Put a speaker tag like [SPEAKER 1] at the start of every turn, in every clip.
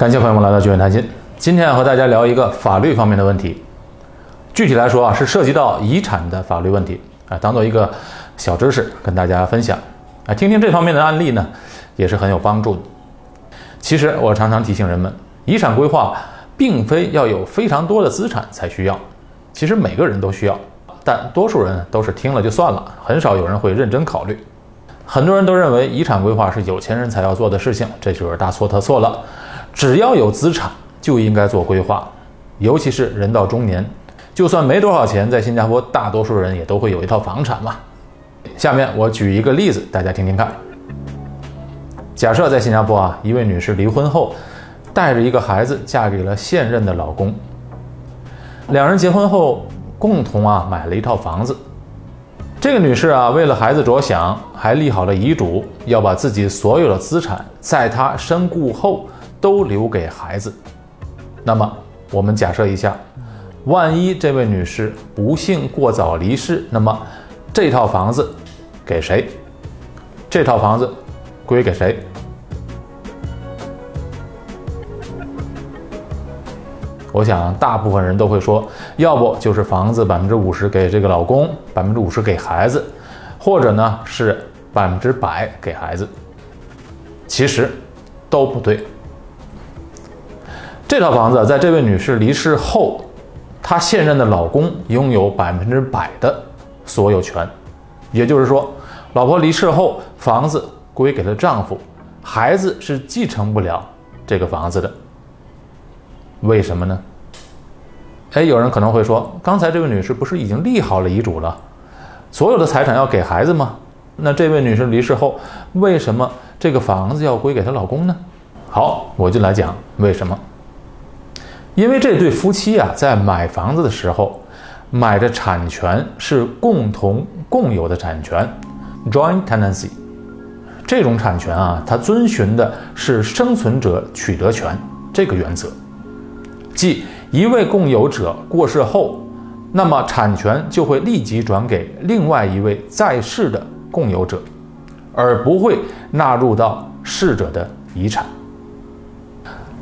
[SPEAKER 1] 感谢朋友们来到聚远谈心。今天和大家聊一个法律方面的问题，具体来说啊，是涉及到遗产的法律问题啊，当做一个小知识跟大家分享啊，听听这方面的案例呢，也是很有帮助的。其实我常常提醒人们，遗产规划并非要有非常多的资产才需要，其实每个人都需要，但多数人都是听了就算了，很少有人会认真考虑。很多人都认为遗产规划是有钱人才要做的事情，这就是大错特错了。只要有资产，就应该做规划，尤其是人到中年，就算没多少钱，在新加坡，大多数人也都会有一套房产嘛。下面我举一个例子，大家听听看。假设在新加坡啊，一位女士离婚后，带着一个孩子嫁给了现任的老公，两人结婚后共同啊买了一套房子。这个女士啊，为了孩子着想，还立好了遗嘱，要把自己所有的资产在她身故后。都留给孩子。那么，我们假设一下，万一这位女士不幸过早离世，那么这套房子给谁？这套房子归给谁？我想，大部分人都会说，要不就是房子百分之五十给这个老公，百分之五十给孩子，或者呢是百分之百给孩子。其实都不对。这套房子在这位女士离世后，她现任的老公拥有百分之百的所有权，也就是说，老婆离世后，房子归给了丈夫，孩子是继承不了这个房子的。为什么呢？哎，有人可能会说，刚才这位女士不是已经立好了遗嘱了，所有的财产要给孩子吗？那这位女士离世后，为什么这个房子要归给她老公呢？好，我就来讲为什么。因为这对夫妻啊，在买房子的时候，买的产权是共同共有的产权 （joint tenancy）。这种产权啊，它遵循的是生存者取得权这个原则，即一位共有者过世后，那么产权就会立即转给另外一位在世的共有者，而不会纳入到逝者的遗产。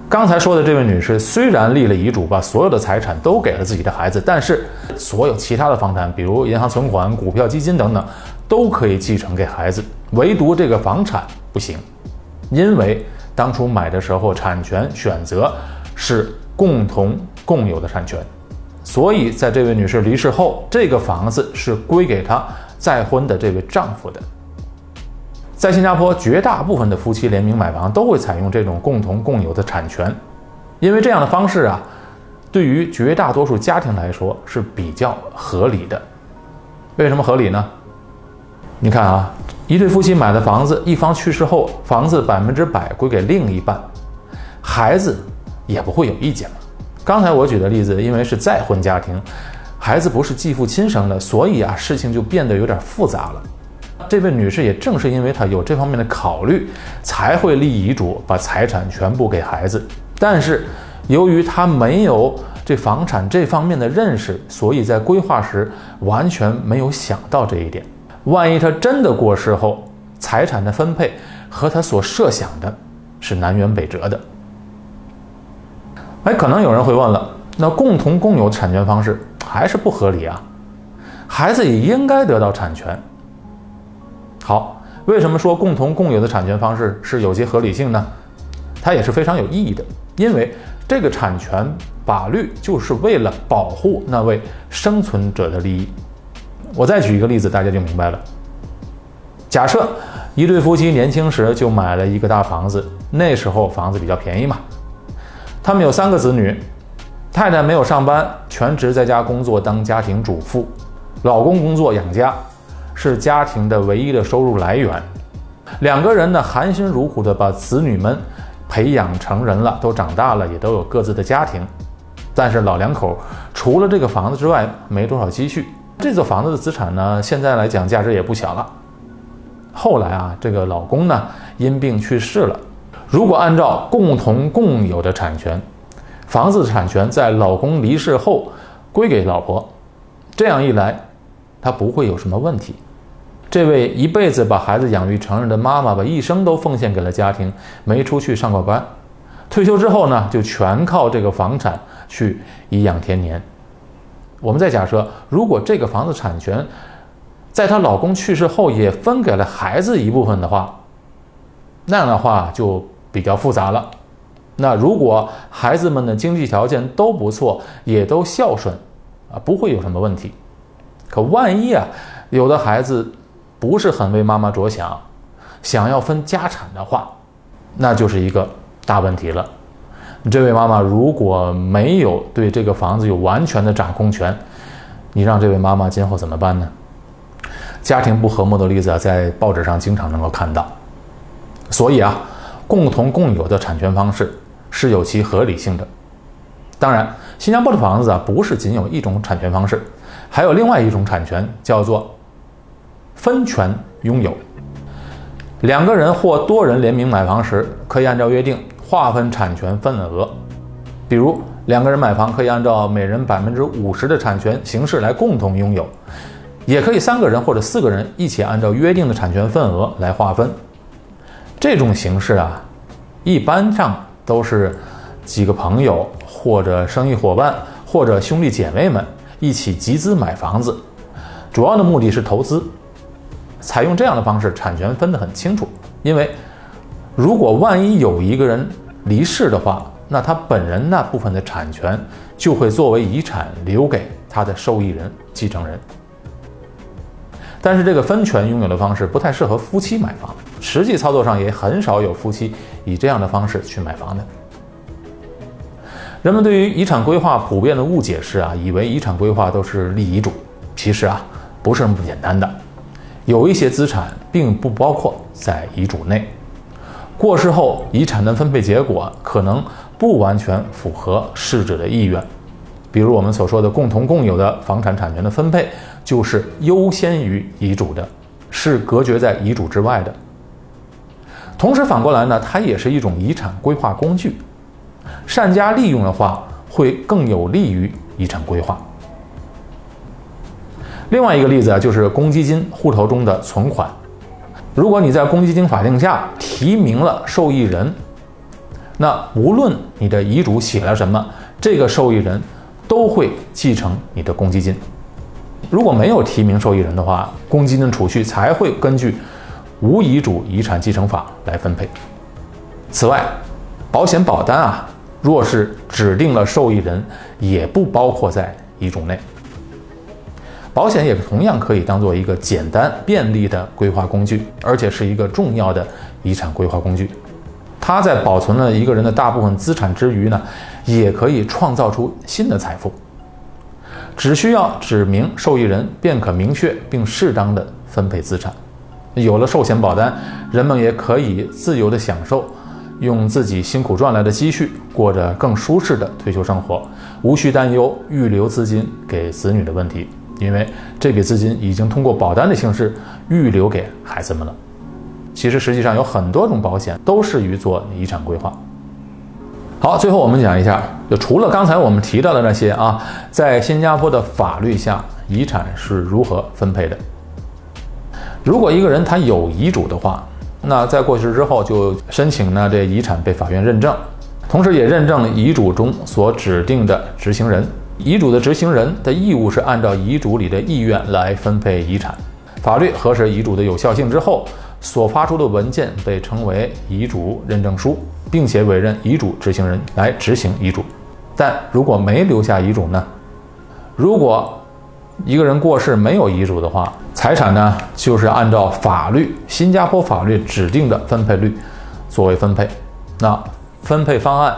[SPEAKER 1] 刚才说的这位女士虽然立了遗嘱，把所有的财产都给了自己的孩子，但是所有其他的房产，比如银行存款、股票、基金等等，都可以继承给孩子，唯独这个房产不行，因为当初买的时候产权选择是共同共有的产权，所以在这位女士离世后，这个房子是归给她再婚的这位丈夫的。在新加坡，绝大部分的夫妻联名买房都会采用这种共同共有的产权，因为这样的方式啊，对于绝大多数家庭来说是比较合理的。为什么合理呢？你看啊，一对夫妻买的房子，一方去世后，房子百分之百归给另一半，孩子也不会有意见了。刚才我举的例子，因为是再婚家庭，孩子不是继父亲生的，所以啊，事情就变得有点复杂了。这位女士也正是因为她有这方面的考虑，才会立遗嘱把财产全部给孩子。但是，由于她没有这房产这方面的认识，所以在规划时完全没有想到这一点。万一她真的过世后，财产的分配和她所设想的是南辕北辙的。哎，可能有人会问了，那共同共有产权方式还是不合理啊？孩子也应该得到产权。好，为什么说共同共有的产权方式是有些合理性呢？它也是非常有意义的，因为这个产权法律就是为了保护那位生存者的利益。我再举一个例子，大家就明白了。假设一对夫妻年轻时就买了一个大房子，那时候房子比较便宜嘛。他们有三个子女，太太没有上班，全职在家工作当家庭主妇，老公工作养家。是家庭的唯一的收入来源，两个人呢含辛茹苦的把子女们培养成人了，都长大了，也都有各自的家庭。但是老两口除了这个房子之外，没多少积蓄。这座房子的资产呢，现在来讲价值也不小了。后来啊，这个老公呢因病去世了。如果按照共同共有的产权，房子产权在老公离世后归给老婆，这样一来，他不会有什么问题。这位一辈子把孩子养育成人的妈妈，把一生都奉献给了家庭，没出去上过班，退休之后呢，就全靠这个房产去颐养天年。我们再假设，如果这个房子产权在她老公去世后也分给了孩子一部分的话，那样的话就比较复杂了。那如果孩子们的经济条件都不错，也都孝顺，啊，不会有什么问题。可万一啊，有的孩子不是很为妈妈着想，想要分家产的话，那就是一个大问题了。这位妈妈如果没有对这个房子有完全的掌控权，你让这位妈妈今后怎么办呢？家庭不和睦的例子啊，在报纸上经常能够看到。所以啊，共同共有的产权方式。是有其合理性的。当然，新加坡的房子啊，不是仅有一种产权方式，还有另外一种产权叫做分权拥有。两个人或多人联名买房时，可以按照约定划分产权份额。比如，两个人买房可以按照每人百分之五十的产权形式来共同拥有，也可以三个人或者四个人一起按照约定的产权份额来划分。这种形式啊，一般上。都是几个朋友或者生意伙伴或者兄弟姐妹们一起集资买房子，主要的目的是投资。采用这样的方式，产权分得很清楚。因为如果万一有一个人离世的话，那他本人那部分的产权就会作为遗产留给他的受益人、继承人。但是这个分权拥有的方式不太适合夫妻买房，实际操作上也很少有夫妻以这样的方式去买房的。人们对于遗产规划普遍的误解是啊，以为遗产规划都是立遗嘱，其实啊不是那么简单的，有一些资产并不包括在遗嘱内，过世后遗产的分配结果可能不完全符合逝者的意愿，比如我们所说的共同共有的房产产权的分配。就是优先于遗嘱的，是隔绝在遗嘱之外的。同时反过来呢，它也是一种遗产规划工具，善加利用的话，会更有利于遗产规划。另外一个例子啊，就是公积金户头中的存款。如果你在公积金法定下提名了受益人，那无论你的遗嘱写了什么，这个受益人都会继承你的公积金。如果没有提名受益人的话，公积金储蓄才会根据无遗嘱遗产继承法来分配。此外，保险保单啊，若是指定了受益人，也不包括在遗嘱内。保险也同样可以当做一个简单便利的规划工具，而且是一个重要的遗产规划工具。它在保存了一个人的大部分资产之余呢，也可以创造出新的财富。只需要指明受益人，便可明确并适当的分配资产。有了寿险保单，人们也可以自由的享受，用自己辛苦赚来的积蓄，过着更舒适的退休生活，无需担忧预留资金给子女的问题，因为这笔资金已经通过保单的形式预留给孩子们了。其实，实际上有很多种保险都适于做遗产规划。好，最后我们讲一下，就除了刚才我们提到的那些啊，在新加坡的法律下，遗产是如何分配的。如果一个人他有遗嘱的话，那在过去之后就申请呢，这遗产被法院认证，同时也认证遗嘱中所指定的执行人。遗嘱的执行人的义务是按照遗嘱里的意愿来分配遗产。法律核实遗嘱的有效性之后，所发出的文件被称为遗嘱认证书。并且委任遗嘱执行人来执行遗嘱，但如果没留下遗嘱呢？如果一个人过世没有遗嘱的话，财产呢就是按照法律新加坡法律指定的分配率作为分配。那分配方案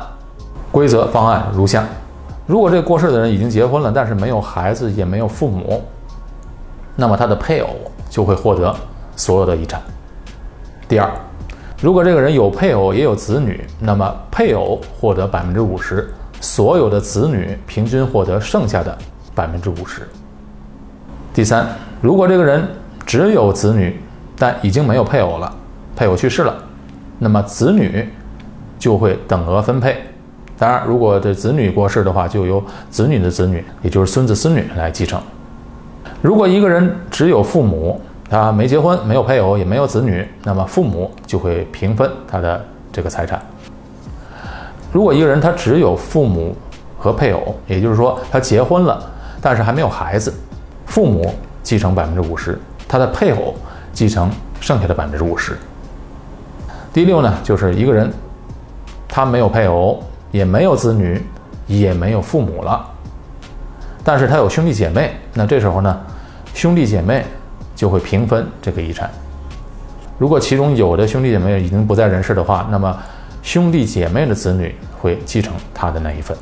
[SPEAKER 1] 规则方案如下：如果这过世的人已经结婚了，但是没有孩子也没有父母，那么他的配偶就会获得所有的遗产。第二。如果这个人有配偶也有子女，那么配偶获得百分之五十，所有的子女平均获得剩下的百分之五十。第三，如果这个人只有子女，但已经没有配偶了，配偶去世了，那么子女就会等额分配。当然，如果这子女过世的话，就由子女的子女，也就是孙子孙女来继承。如果一个人只有父母，他没结婚，没有配偶，也没有子女，那么父母就会平分他的这个财产。如果一个人他只有父母和配偶，也就是说他结婚了，但是还没有孩子，父母继承百分之五十，他的配偶继承剩下的百分之五十。第六呢，就是一个人他没有配偶，也没有子女，也没有父母了，但是他有兄弟姐妹，那这时候呢，兄弟姐妹就会平分这个遗产。如果其中有的兄弟姐妹已经不在人世的话，那么兄弟姐妹的子女会继承他的那一份。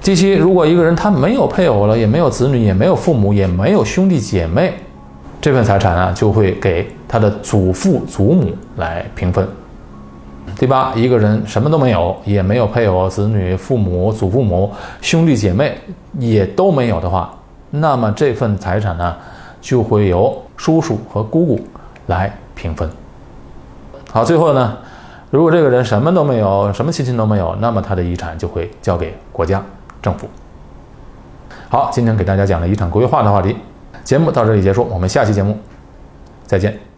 [SPEAKER 1] 第七，如果一个人他没有配偶了，也没有子女，也没有父母，也没有兄弟姐妹，这份财产啊就会给他的祖父祖母来平分。第八，一个人什么都没有，也没有配偶、子女、父母、祖父母、兄弟姐妹也都没有的话，那么这份财产呢就会由叔叔和姑姑来平分。好，最后呢，如果这个人什么都没有，什么亲戚都没有，那么他的遗产就会交给国家政府。好，今天给大家讲了遗产规划的话题，节目到这里结束，我们下期节目再见。